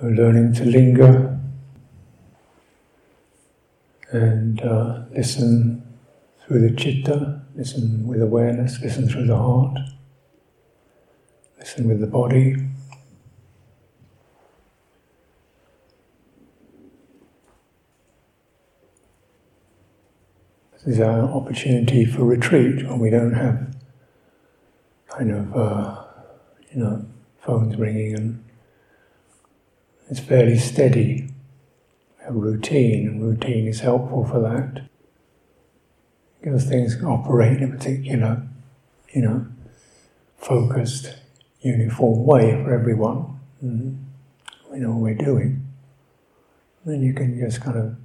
So learning to linger and uh, listen through the chitta, listen with awareness, listen through the heart, listen with the body. This is our opportunity for retreat when we don't have kind of, uh, you know, phones ringing and it's fairly steady. A routine, and routine is helpful for that. Because things operate in a particular, you know, focused, uniform way for everyone. Mm-hmm. We know what we're doing. Then you can just kind of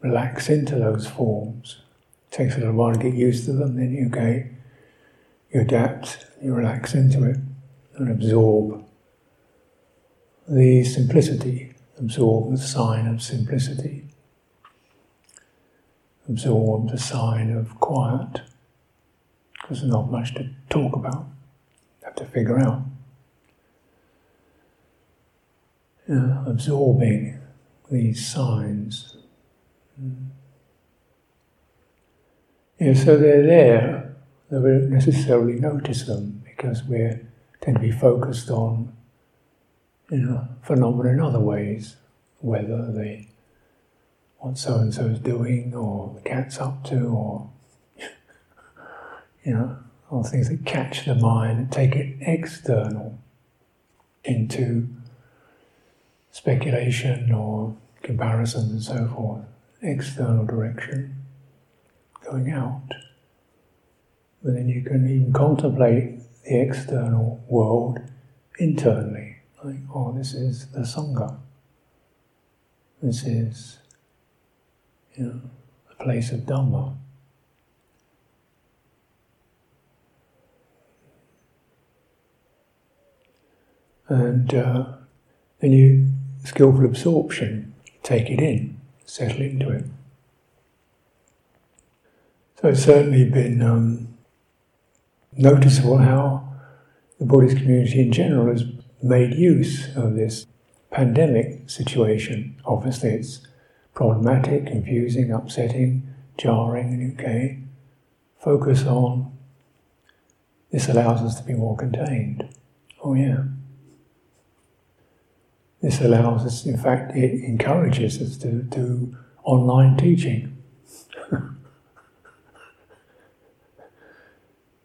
relax into those forms. It takes a little while to get used to them, then you go, you adapt, you relax into it and absorb the simplicity, absorb the sign of simplicity, absorb the sign of quiet, because there's not much to talk about, have to figure out. Yeah, absorbing these signs. Mm. Yeah, so they're there, we don't necessarily notice them because we tend to be focused on you know, phenomena in other ways, whether the what so and so is doing, or the cat's up to, or you know, all things that catch the mind and take it external into speculation or comparison and so forth, external direction, going out. But then you can even contemplate the external world internally like, oh, this is the Sangha. This is, you know, the place of Dhamma. And uh, then you, skillful absorption, take it in, settle into it. So it's certainly been um, noticeable how the Buddhist community in general has made use of this pandemic situation. Obviously, it's problematic, confusing, upsetting, jarring, okay. Focus on this allows us to be more contained. Oh, yeah. This allows us, in fact, it encourages us to do online teaching.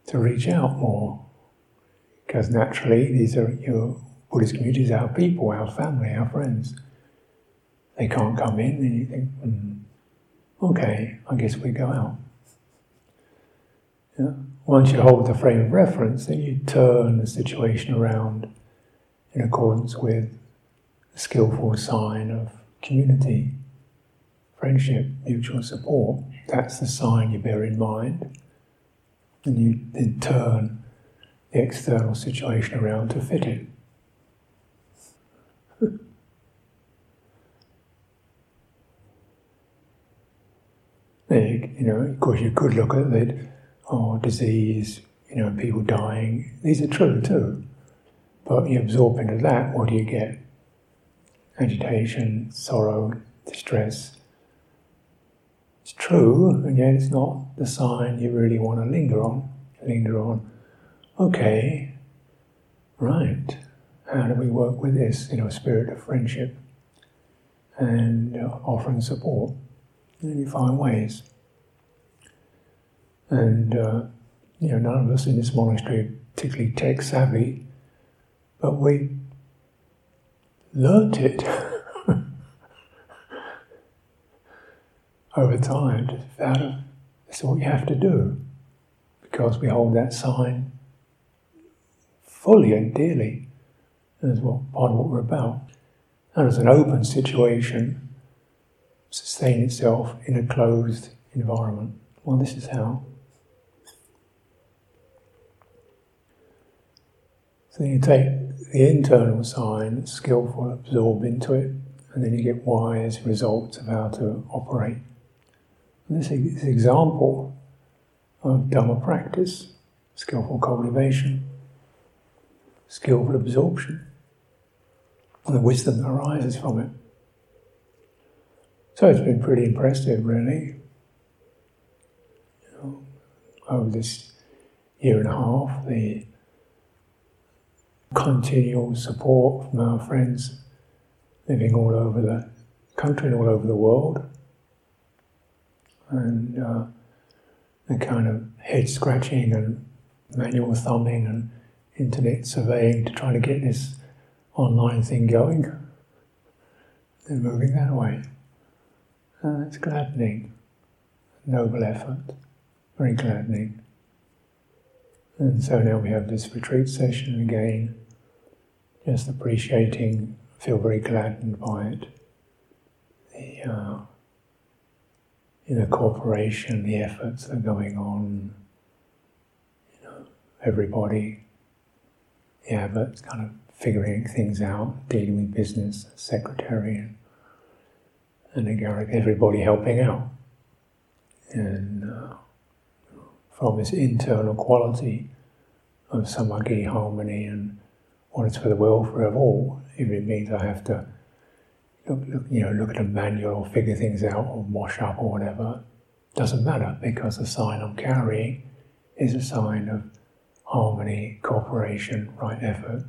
to reach out more. Because naturally, these are your Buddhist communities, our people, our family, our friends. They can't come in, and you think, hmm, okay, I guess we go out. Yeah? Once you hold the frame of reference, then you turn the situation around in accordance with the skillful sign of community, friendship, mutual support. That's the sign you bear in mind. And you then turn the external situation around to fit it. you know, of course, you could look at it, oh, disease, you know, people dying. These are true too. But you absorb into that, what do you get? Agitation, sorrow, distress. It's true, and yet it's not the sign you really want to linger on. Linger on okay, right, how do we work with this in a spirit of friendship and uh, offering support? And you find ways. And, uh, you know, none of us in this monastery are particularly tech savvy, but we learnt it over time, just out of, that's what you have to do, because we hold that sign fully and dearly. That's what part of what we're about. And as an open situation, sustain itself in a closed environment. Well, this is how. So you take the internal sign, skillful, absorb into it, and then you get wise results of how to operate. And this is an example of Dhamma practice, skillful cultivation skillful absorption. and the wisdom that arises from it. So it's been pretty impressive, really. You know, over this year and a half, the continual support from our friends living all over the country and all over the world, and uh, the kind of head scratching and manual thumbing and internet surveying to try to get this online thing going. They're moving that way. And it's gladdening. Noble effort. Very gladdening. And so now we have this retreat session again, just appreciating, feel very gladdened by it. The, uh, in the cooperation, the efforts that are going on, you know, everybody, the abbots kind of figuring things out, dealing with business, secretary, and, and again, everybody helping out. And uh, from this internal quality of samadhi, harmony, and what is for the welfare of all, if it means I have to look, look, you know, look at a manual or figure things out or wash up or whatever, doesn't matter because the sign I'm carrying is a sign of harmony, cooperation, right effort.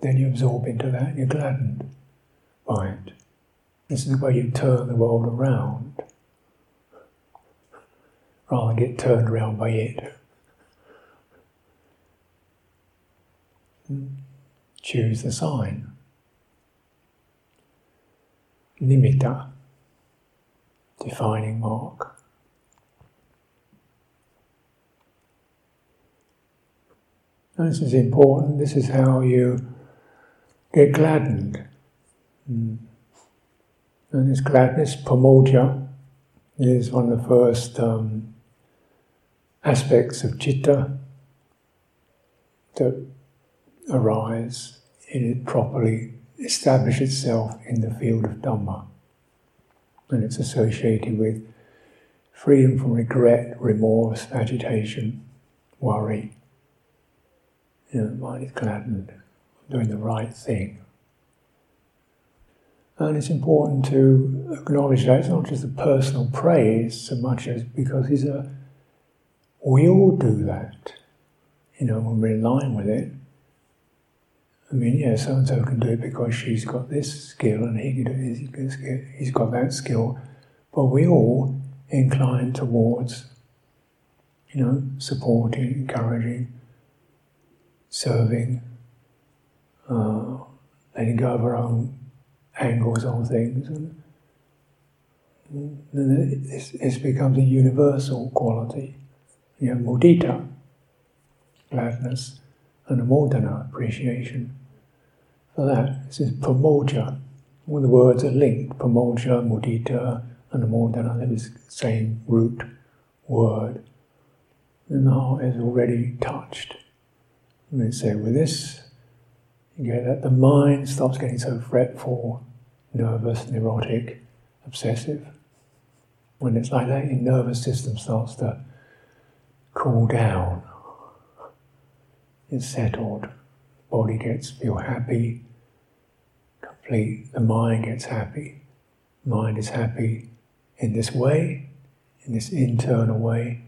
Then you absorb into that you're gladdened by it. This is the way you turn the world around rather than get turned around by it. Choose the sign. Nimitta, defining mark. This is important. This is how you get gladdened. Mm. And this gladness, pamojja, is one of the first um, aspects of citta that arise in it properly establish itself in the field of Dhamma. And it's associated with freedom from regret, remorse, agitation, worry. You know, the mind is gladdened, doing the right thing. And it's important to acknowledge that it's not just a personal praise so much as because it's a, we all do that, you know, when we're in line with it. I mean, yeah, so and so can do it because she's got this skill and he can do it, he's got that skill. But we all incline towards, you know, supporting, encouraging, serving, uh, letting go of our own angles on things. And, and it becomes a universal quality. You have mudita, gladness, and amodana, appreciation for that. This is pamojja. All the words are linked. Pamojja, mudita, and amodana. They're the same root word. And the heart is already touched. And they say, with this, you get that the mind stops getting so fretful, nervous, neurotic, obsessive. When it's like that, your nervous system starts to cool down. It's settled body gets feel happy, complete. The mind gets happy. Mind is happy in this way, in this internal way.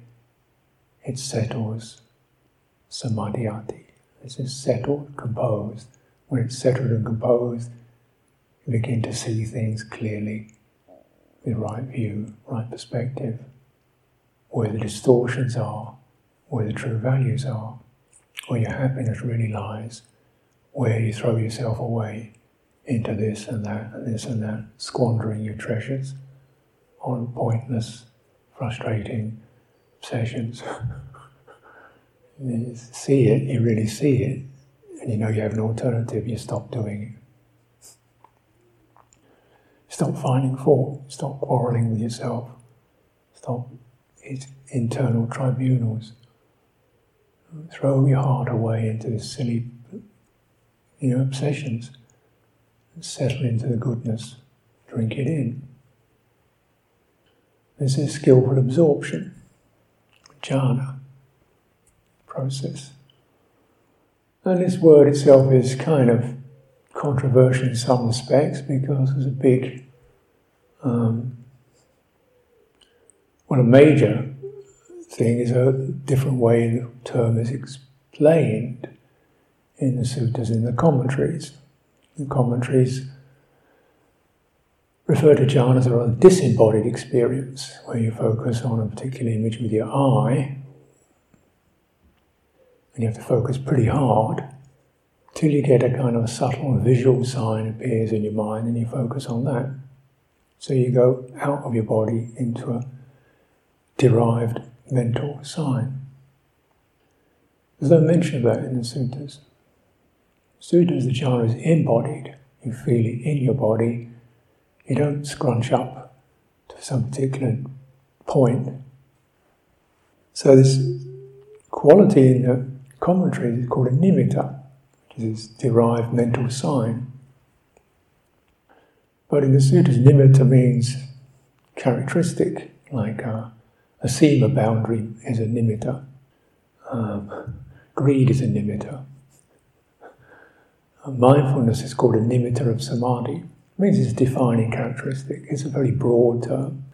It settles samadhiyati. This is settled, composed. When it's settled and composed, you begin to see things clearly, with right view, right perspective, where the distortions are, where the true values are, where your happiness really lies where you throw yourself away into this and that and this and that, squandering your treasures on pointless, frustrating obsessions. you see it, you really see it, and you know you have an alternative, you stop doing it. Stop finding fault, stop quarrelling with yourself, stop internal tribunals. Throw your heart away into silly your obsessions. Settle into the goodness, drink it in. This is skillful absorption, jhana process. And this word itself is kind of controversial in some respects because there's a big, um, well, a major thing is a different way the term is explained in the sutras, in the commentaries. The commentaries refer to jhana as a disembodied experience, where you focus on a particular image with your eye, and you have to focus pretty hard till you get a kind of subtle visual sign appears in your mind, and you focus on that. So you go out of your body into a derived mental sign. There's no mention of that in the sutras. Sutras, the jhana is embodied. You feel it in your body. You don't scrunch up to some particular point. So this quality in the commentary is called a nimitta, which is derived mental sign. But in the sutras, nimitta means characteristic, like a, a seema boundary is a nimitta. Um, greed is a nimitta. Mindfulness is called a nimitta of samadhi. It means it's defining characteristic. It's a very broad term.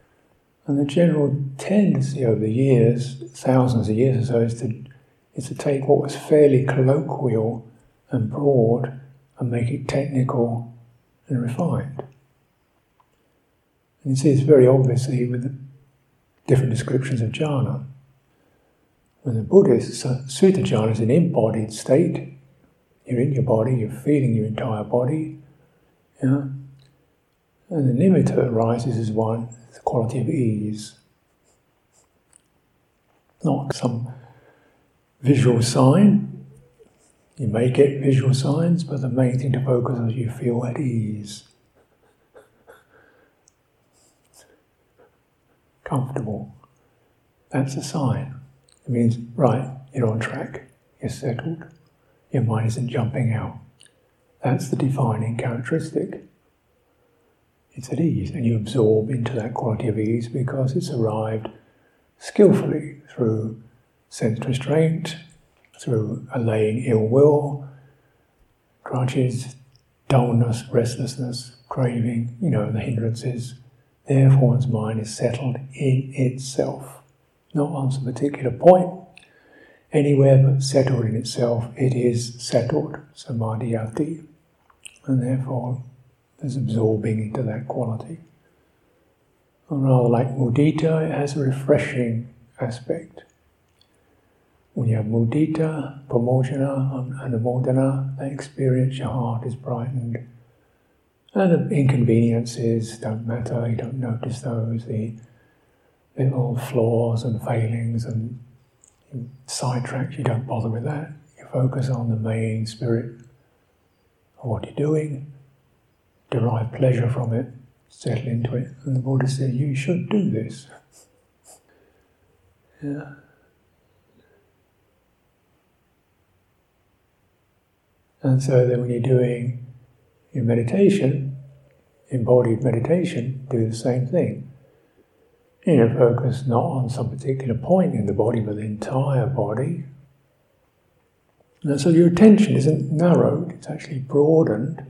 And the general tendency over the years, thousands of years or so, is to, is to take what was fairly colloquial and broad and make it technical and refined. And you see this very obviously with the different descriptions of jhana. When the Buddhist, Sutta jhana is an embodied state, you're in your body, you're feeling your entire body. Yeah? And the nimitta arises as one, the quality of ease. Not some visual sign. You may get visual signs, but the main thing to focus on is you feel at ease. Comfortable. That's a sign. It means, right, you're on track, you're settled. Your mind isn't jumping out. That's the defining characteristic. It's at ease, and you absorb into that quality of ease because it's arrived skillfully through sense restraint, through allaying ill will, grudges, dullness, restlessness, craving, you know, the hindrances. Therefore, one's mind is settled in itself, not on some particular point, anywhere but settled in itself, it is settled, samadhiyati, and therefore there's absorbing into that quality. And rather like mudita, it has a refreshing aspect. When you have mudita, pamojana, and amodana, that experience, your heart is brightened. And the inconveniences don't matter, you don't notice those, the little flaws and failings and sidetracks, you don't bother with that. You focus on the main spirit of what you're doing, derive pleasure from it, settle into it. And the Buddha said, You should do this. Yeah. And so then when you're doing your meditation, embodied meditation, do the same thing. You know, focus not on some particular point in the body, but the entire body. And so your attention isn't narrowed, it's actually broadened.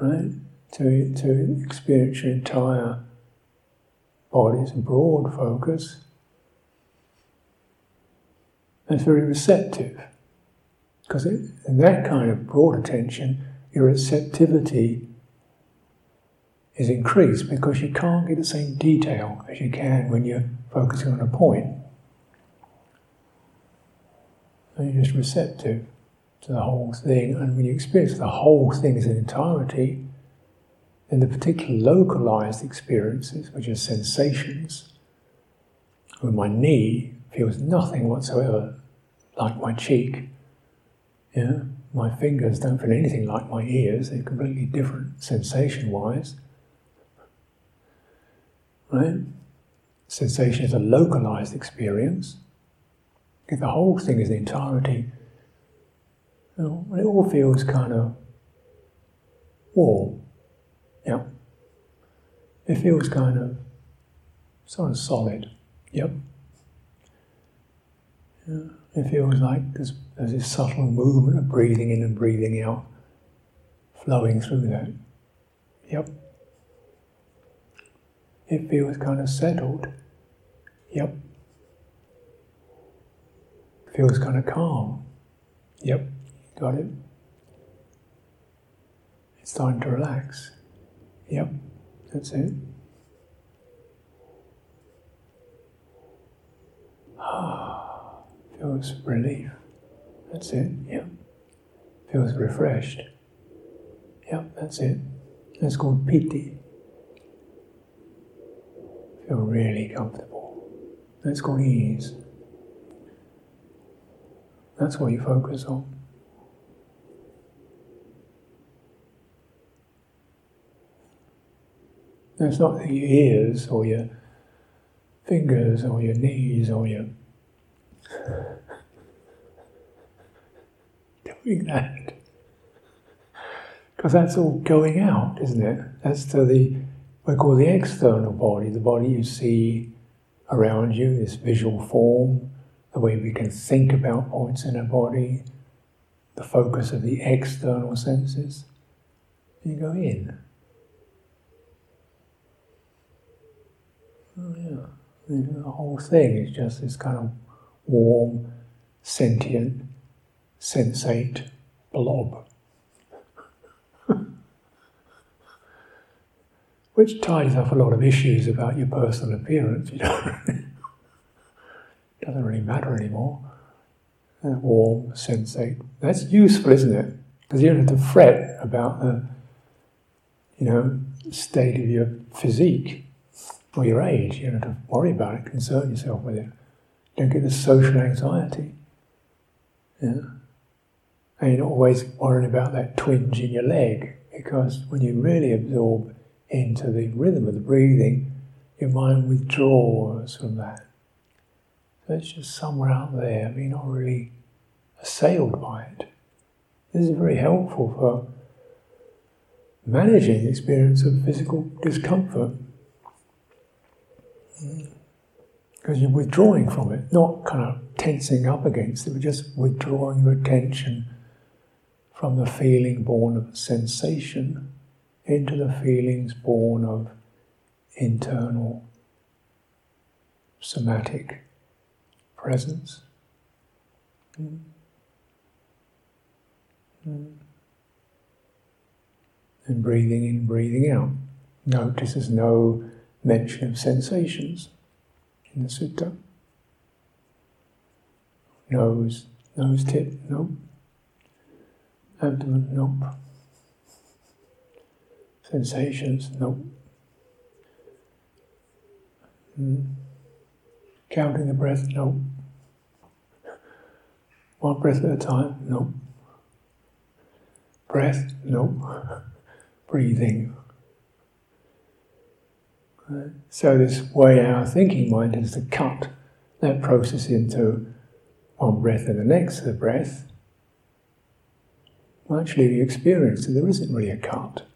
Right? To, to experience your entire body is a broad focus. And it's very receptive. Because in that kind of broad attention, your receptivity is increased because you can't get the same detail as you can when you're focusing on a point. And you're just receptive to the whole thing, and when you experience the whole thing as an entirety, then the particular localized experiences, which are sensations, when my knee feels nothing whatsoever like my cheek, yeah, my fingers don't feel anything like my ears, they're completely different sensation wise. Right? Sensation is a localized experience. If the whole thing is the entirety, you know, it all feels kind of warm. Yeah. It feels kind of sort of solid. Yep. Yeah. It feels like there's, there's this subtle movement of breathing in and breathing out, flowing through that. Yep. It feels kind of settled. Yep. Feels kind of calm. Yep, got it. It's time to relax. Yep, that's it. Ah, feels relief. That's it. Yep. Feels refreshed. Yep, that's it. That's called piti. Feel really comfortable. That's called ease. That's what you focus on. It's not your ears or your fingers or your knees or your doing that. Because that's all going out, isn't it? That's to the, we call the external body, the body you see around you, this visual form, the way we can think about points in our body, the focus of the external senses. You go in. Oh, yeah. The whole thing is just this kind of warm, sentient, sensate blob. Which ties up a lot of issues about your personal appearance, you know. doesn't really matter anymore. Uh, warm, sensate. That's useful, isn't it? Because you don't have to fret about the, you know, state of your physique or your age. You don't have to worry about it, concern yourself with it. Don't get the social anxiety. Yeah. And you're not always worrying about that twinge in your leg, because when you really absorb into the rhythm of the breathing, your mind withdraws from that. So it's just somewhere out there, but you're not really assailed by it. This is very helpful for managing the experience of physical discomfort. Because you're withdrawing from it, not kind of tensing up against it, but just withdrawing your attention from the feeling born of sensation into the feelings born of internal somatic presence. Mm. Mm. And breathing in, breathing out. Notice there's no mention of sensations in the sutta. Nose, nose tip, nope. Abdomen, nope. Sensations, nope. Mm. Counting the breath, nope. One breath at a time? Nope. Breath? Nope. Breathing. So, this way our thinking mind is to cut that process into one breath and the next the breath. Actually, the experience that there isn't really a cut.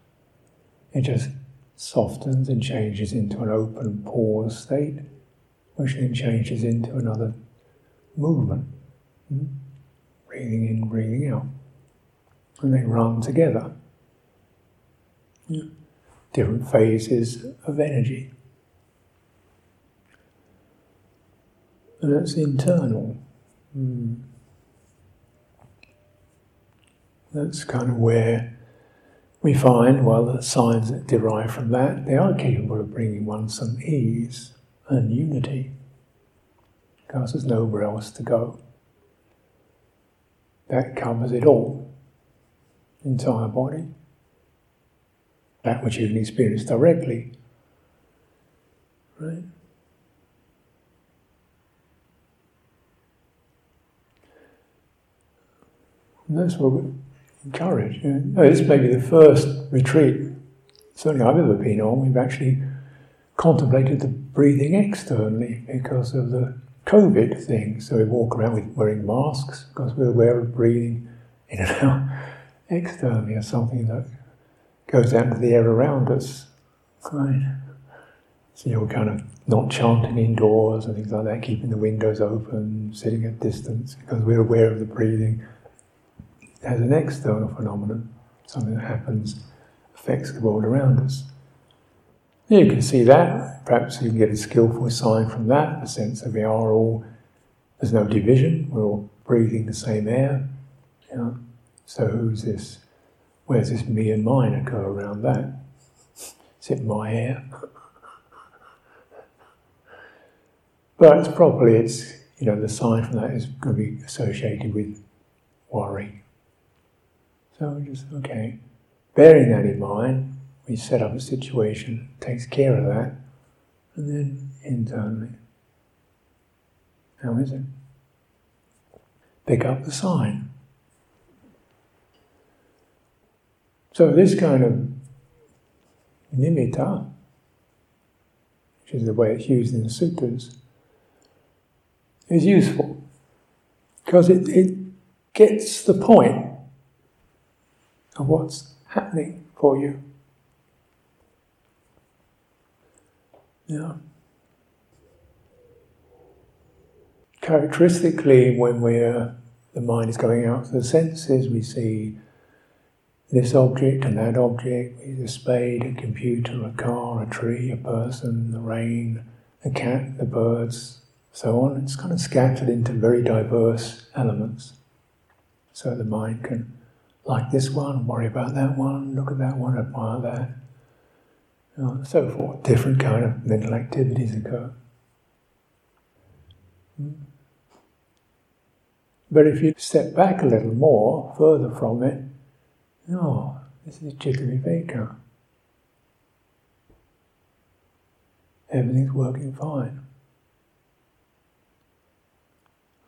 It just softens and changes into an open pause state, which then changes into another movement. Hmm? breathing in, breathing out. And they run together. Different phases of energy. And that's internal. Mm. That's kind of where we find, well, the signs that derive from that, they are capable of bringing one some ease and unity, because there's nowhere else to go. That covers it all, entire body. That which you can experience directly. Right? And that's what we encourage. You know, this may be the first retreat, certainly I've ever been on, we've actually contemplated the breathing externally because of the COVID thing. So we walk around with wearing masks because we're aware of breathing in and out externally as something that goes out into the air around us. Right. So you're kind of not chanting indoors and things like that, keeping the windows open, sitting at distance, because we're aware of the breathing as an external phenomenon, something that happens, affects the world around us. You can see that, perhaps you can get a skillful sign from that, the sense that we are all, there's no division, we're all breathing the same air. You know? So who's this? Where's this me and mine occur around that? Is it my air? but it's probably it's you know the sign from that is going to be associated with worry. So just okay, bearing that in mind, we set up a situation, takes care of that, and then internally, how is it? Pick up the sign. So this kind of nimitta, which is the way it's used in the sutras, is useful because it, it gets the point of what's happening for you. Yeah. Characteristically, when we're the mind is going out to the senses, we see this object and that object, a spade, a computer, a car, a tree, a person, the rain, the cat, the birds, so on. It's kind of scattered into very diverse elements. So the mind can like this one, worry about that one, look at that one, admire that, and so forth. Different kind of mental activities occur. Hmm. But if you step back a little more, further from it, no, this is Cittaviveka. Everything's working fine.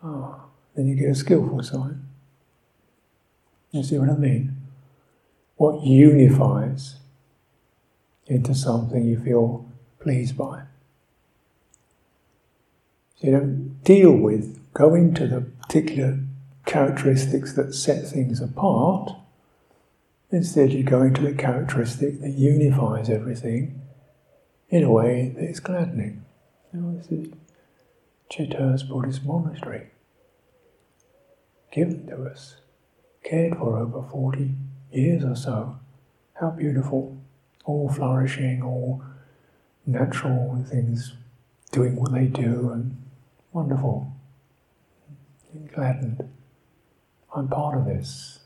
Oh, then you get a skillful sign. You see what I mean? What unifies into something you feel pleased by. So you don't deal with, go into the particular characteristics that set things apart. Instead, you go into the characteristic that unifies everything in a way that is gladdening. Now, this is Chithurst Buddhist monastery, given to us cared for over 40 years or so. How beautiful. All flourishing, all natural things doing what they do, and wonderful. Gladdened. I'm part of this.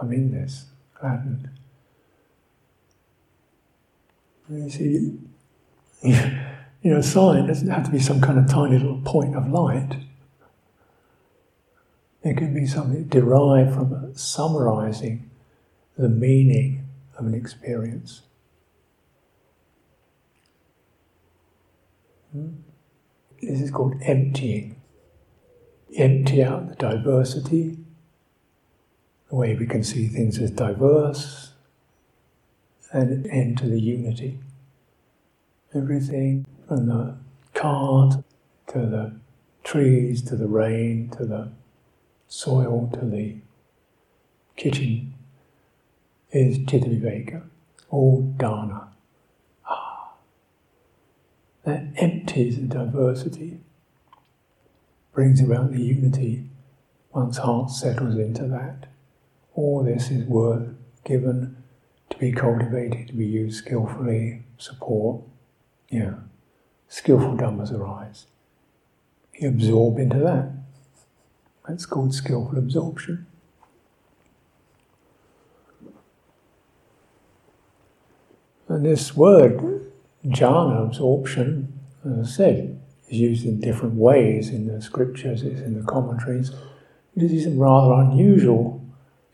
I'm in this. Gladdened. You see, you know, a sign doesn't have to be some kind of tiny little point of light. It can be something derived from summarizing the meaning of an experience. Hmm? This is called emptying. Empty out the diversity, the way we can see things as diverse, and enter the unity. Everything from the cart to the trees to the rain to the soil to the kitchen is Chitta all dana. Ah. That empties the diversity, brings about the unity. One's heart settles into that. All this is worth given to be cultivated, to be used skillfully, support. Yeah. Skillful dhammas arise. You absorb into that. That's called skillful absorption. And this word, jhana, absorption, as I said, is used in different ways in the scriptures, it's in the commentaries. It is rather unusual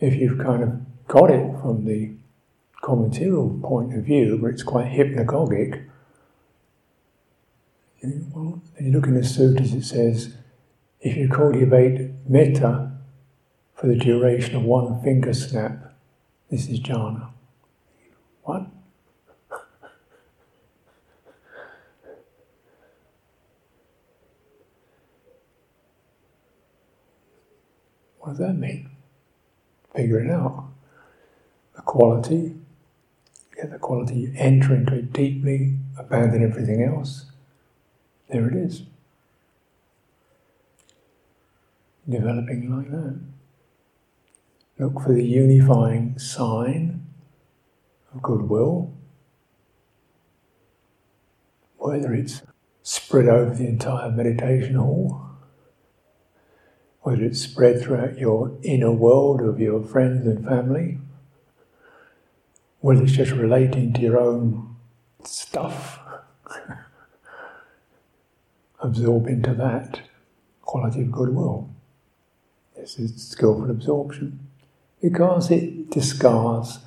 if you've kind of got it from the commentarial point of view, where it's quite hypnagogic. Well, you look in the sutras, it says, if you cultivate metta for the duration of one finger snap, this is jhana. What? What does that mean? Figure it out. The quality get the quality, you enter into it deeply, abandon everything else. There it is. Developing like that. Look for the unifying sign of goodwill, whether it's spread over the entire meditation hall, whether it's spread throughout your inner world of your friends and family, whether it's just relating to your own stuff, absorb into that quality of goodwill. This is skillful absorption because it discards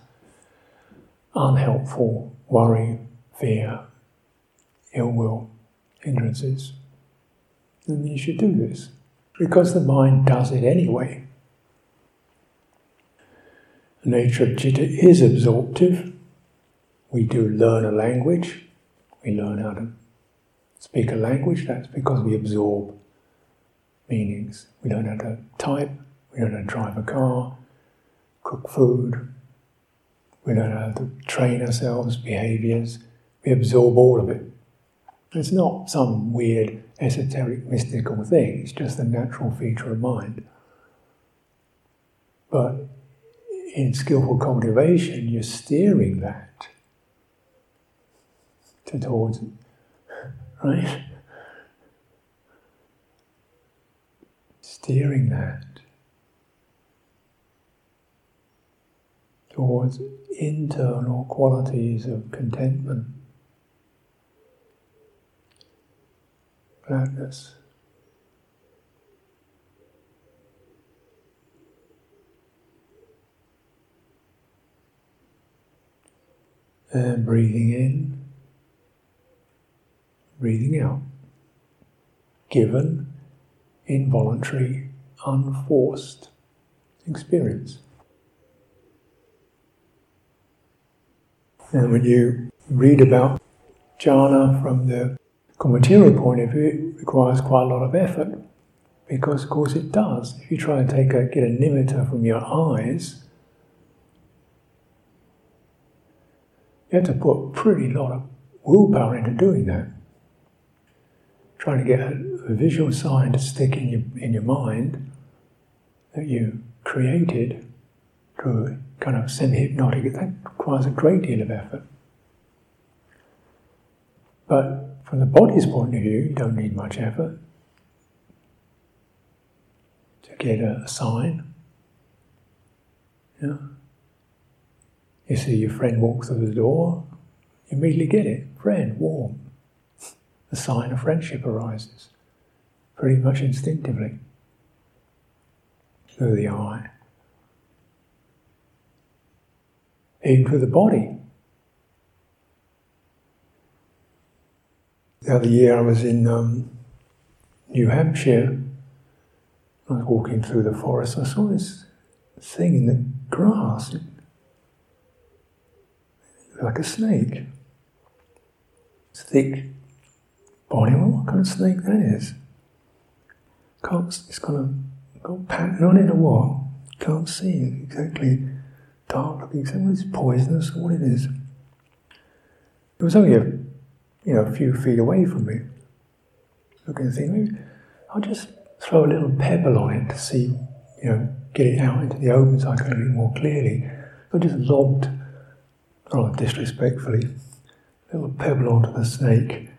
unhelpful worry, fear, ill will, hindrances. Then you should do this because the mind does it anyway. The nature of citta is absorptive. We do learn a language, we learn how to speak a language, that's because we absorb meanings. We learn how to type, we learn how to drive a car, cook food, we learn how to train ourselves, behaviors, we absorb all of it. It's not some weird, esoteric, mystical thing, it's just a natural feature of mind. But in skillful cultivation, you're steering that to towards right? Steering that towards internal qualities of contentment, gladness. And breathing in, breathing out. Given, involuntary, unforced experience. And when you read about jhana from the Kumathira point of view, it requires quite a lot of effort because, of course, it does. If you try and take a, get a nimitta from your eyes, you have to put a pretty lot of willpower into doing that. Trying to get a, a visual sign to stick in your in your mind that you created through kind of semi-hypnotic, that requires a great deal of effort. But from the body's point of view, you don't need much effort to get a, a sign. Yeah. You see your friend walk through the door, you immediately get it. Friend, warm. The sign of friendship arises pretty much instinctively through the eye. into the body. The other year I was in um, New Hampshire. I was walking through the forest. I saw this thing in the grass, it like a snake. It's thick body. Well, what kind of snake that is? Can't. It's kind of got pattern on it or what? Can't see exactly dark looking something. It's poisonous or what it is. It was only a you know a few feet away from me. Looking thing, maybe I'll just throw a little pebble on it to see, you know, get it out into the open so I can read more clearly. So I just lobbed, rather disrespectfully, a little pebble onto the snake,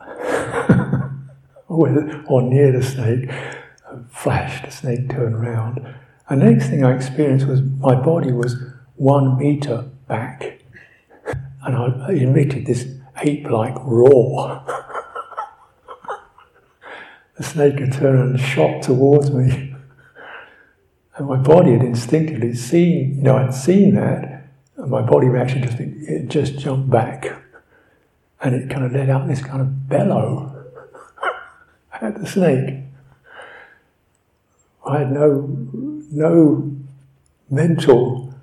or near the snake, flashed, the snake turned around and the next thing I experienced was my body was one meter back, and I emitted this ape-like roar. the snake had turned and shot towards me, and my body had instinctively seen, you know, I'd seen that, and my body reaction just it just jumped back, and it kind of let out this kind of bellow at the snake. I had no no mental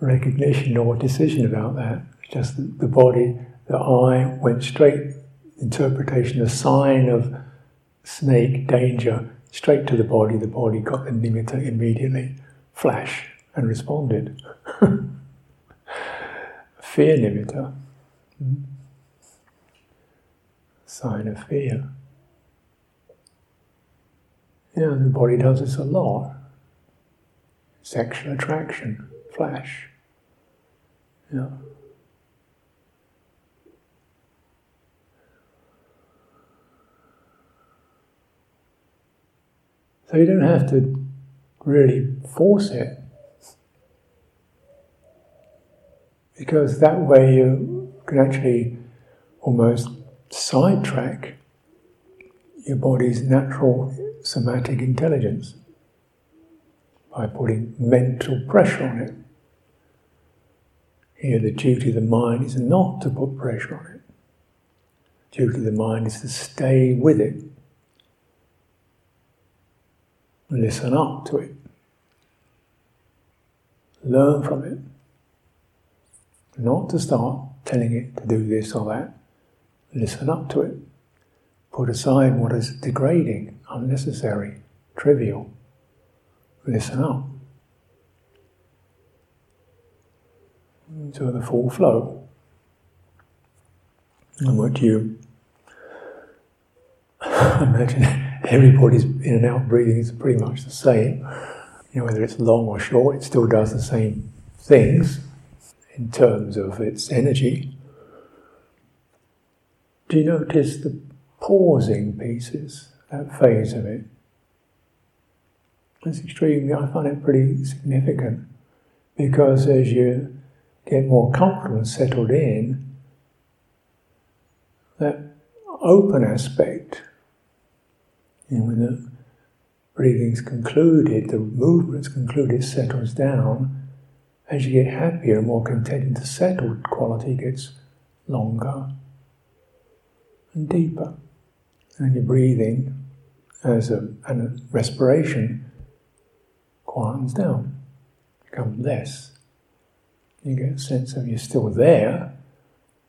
recognition or decision about that. Just the body, the eye went straight, interpretation, a sign of snake danger, straight to the body. The body got the nimitta immediately, flash, and responded. fear nimitta, hmm? sign of fear. Yeah, the body does this a lot. Sexual attraction, flash. Yeah. So you don't have to really force it. Because that way you can actually almost sidetrack your body's natural somatic intelligence by putting mental pressure on it. Here, the duty of the mind is not to put pressure on it. The duty of the mind is to stay with it, listen up to it, learn from it, not to start telling it to do this or that. Listen up to it. Put aside what is degrading, unnecessary, trivial. Listen up. To the full flow. And what you imagine everybody's in and out breathing is pretty much the same. You know, whether it's long or short, it still does the same things in terms of its energy. Do you notice the pausing pieces, that phase of it? It's extremely, I find it pretty significant because as you get more comfortable and settled in, that open aspect, know, when the breathing's concluded, the movement's concluded, settles down, as you get happier and more contented, the settled quality gets longer and deeper. And your breathing as a, and a respiration quietens down, becomes less. You get a sense of you're still there,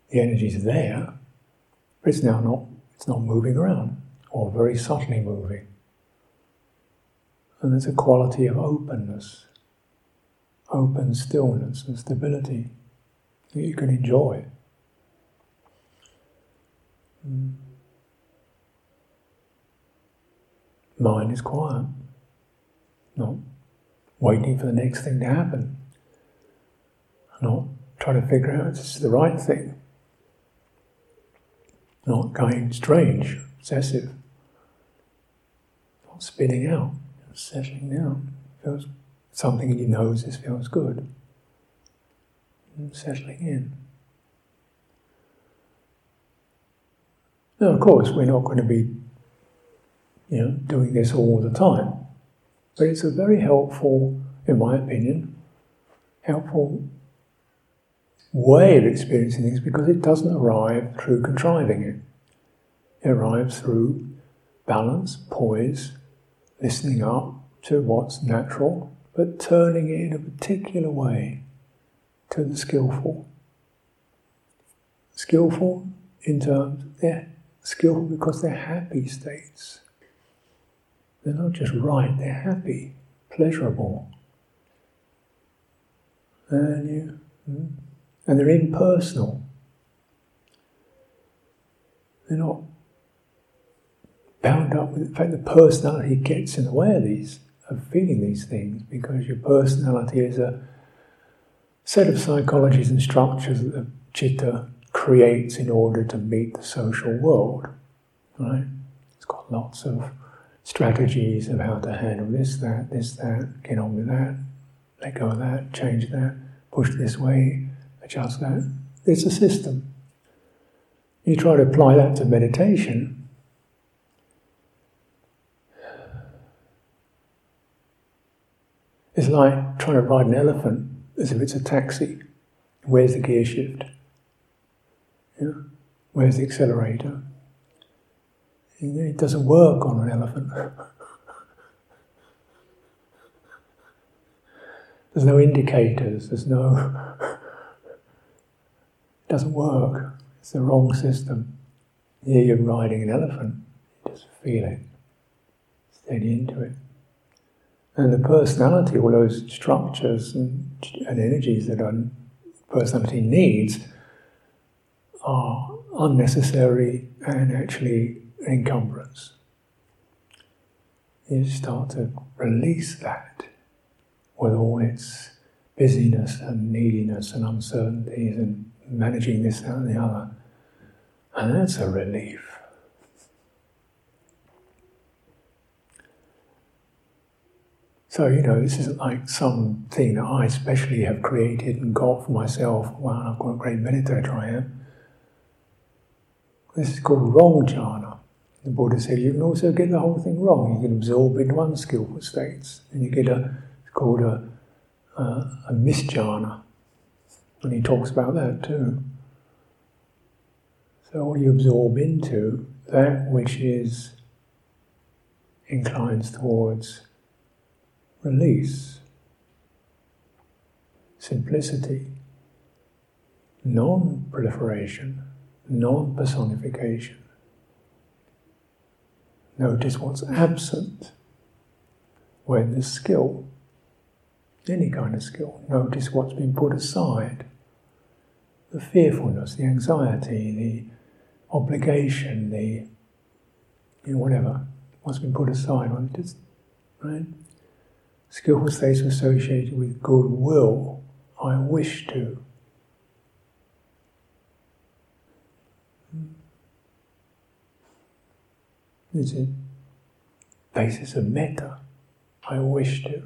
the energy's there, but it's now not it's not moving around, or very subtly moving. And there's a quality of openness, open stillness and stability that you can enjoy. Mm. Mind is quiet, not waiting for the next thing to happen, not trying to figure out if this is the right thing, not going strange, obsessive, spinning out, settling down. Feels something in your nose. This feels good. And settling in. Now, of course, we're not going to be, you know, doing this all the time, but it's a very helpful, in my opinion, helpful way of experiencing things because it doesn't arrive through contriving it. It arrives through balance, poise, listening up to what's natural, but turning it in a particular way to the skillful. Skillful in terms they're skillful because they're happy states. They're not just right, they're happy, pleasurable. And you, hmm, and they're impersonal. They're not bound up with in fact the personality gets in the way of these of feeling these things because your personality is a set of psychologies and structures that the chitta creates in order to meet the social world. Right? It's got lots of strategies of how to handle this, that, this, that, get on with that, let go of that, change that, push this way, adjust that. It's a system. You try to apply that to meditation. It's like trying to ride an elephant as if it's a taxi. Where's the gear shift? Yeah? Where's the accelerator? It doesn't work on an elephant. There's no indicators, there's no. it doesn't work. It's the wrong system. Here you're riding an elephant, you just feel it, steady into it. And the personality, all those structures and, and energies that our personality needs are unnecessary and actually an encumbrance. You start to release that with all its busyness and neediness and uncertainties and managing this, that, and the other. And that's a relief. So, you know, this isn't like something that I specially have created and got for myself. Wow, I've got a great meditator I am. This is called wrong jhana. The Buddha said you can also get the whole thing wrong. You can absorb into unskillful states, and you get a it's called a a, a misjhana. And he talks about that too. So what you absorb into that which is inclines towards release, simplicity, non-proliferation, non-personification. Notice what's absent when there's skill, any kind of skill. Notice what's been put aside the fearfulness, the anxiety, the obligation, the you know, whatever, what's been put aside. Just, right? Skillful states associated with goodwill. I wish to. It's a basis of metta. I wish to.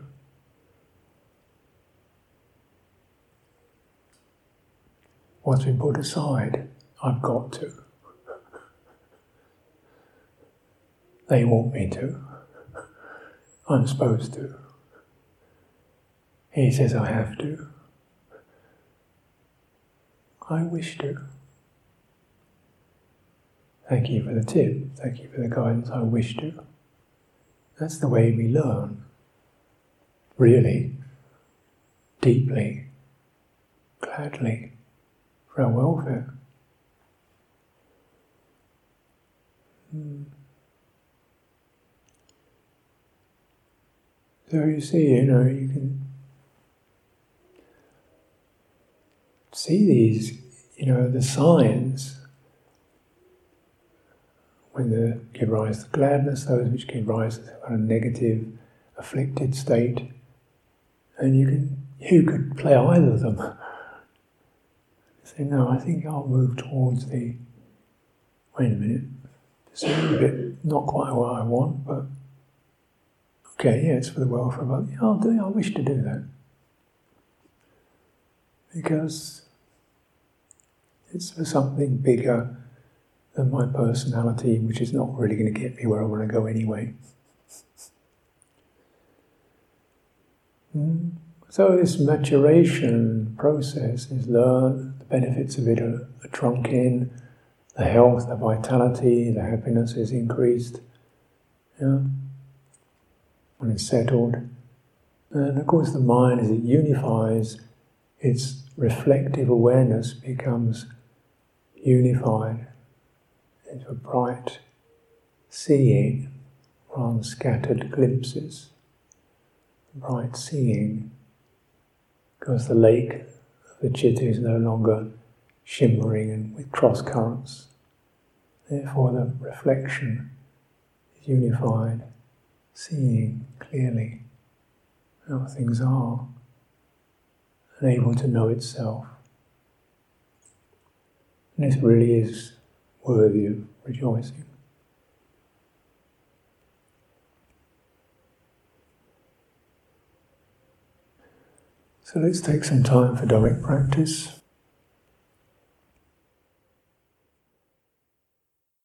What's been put aside, I've got to. They want me to. I'm supposed to. He says I have to. I wish to. Thank you for the tip. Thank you for the guidance. I wish to. That's the way we learn. Really. Deeply. Gladly. For our welfare. Hmm. So you see, you know, you can see these, you know, the signs when they give rise to gladness, those which give rise to a negative, afflicted state, and you can you could play either of them. Say, no, I think I'll move towards the. Wait a minute, it's a little bit not quite what I want, but okay, yeah, it's for the welfare. But yeah, I'll do. I wish to do that because it's for something bigger than my personality, which is not really going to get me where I want to go anyway. Mm. So this maturation process is learned, the benefits of it are, are trunk in, the health, the vitality, the happiness is increased. Yeah? When it's settled. And of course the mind as it unifies, its reflective awareness becomes unified into a bright seeing than scattered glimpses. Bright seeing, because the lake of the chitta is no longer shimmering and with cross currents. Therefore, the reflection is unified, seeing clearly how things are, and able to know itself. And this really is worthy of rejoicing. So let's take some time for Dhammic practice.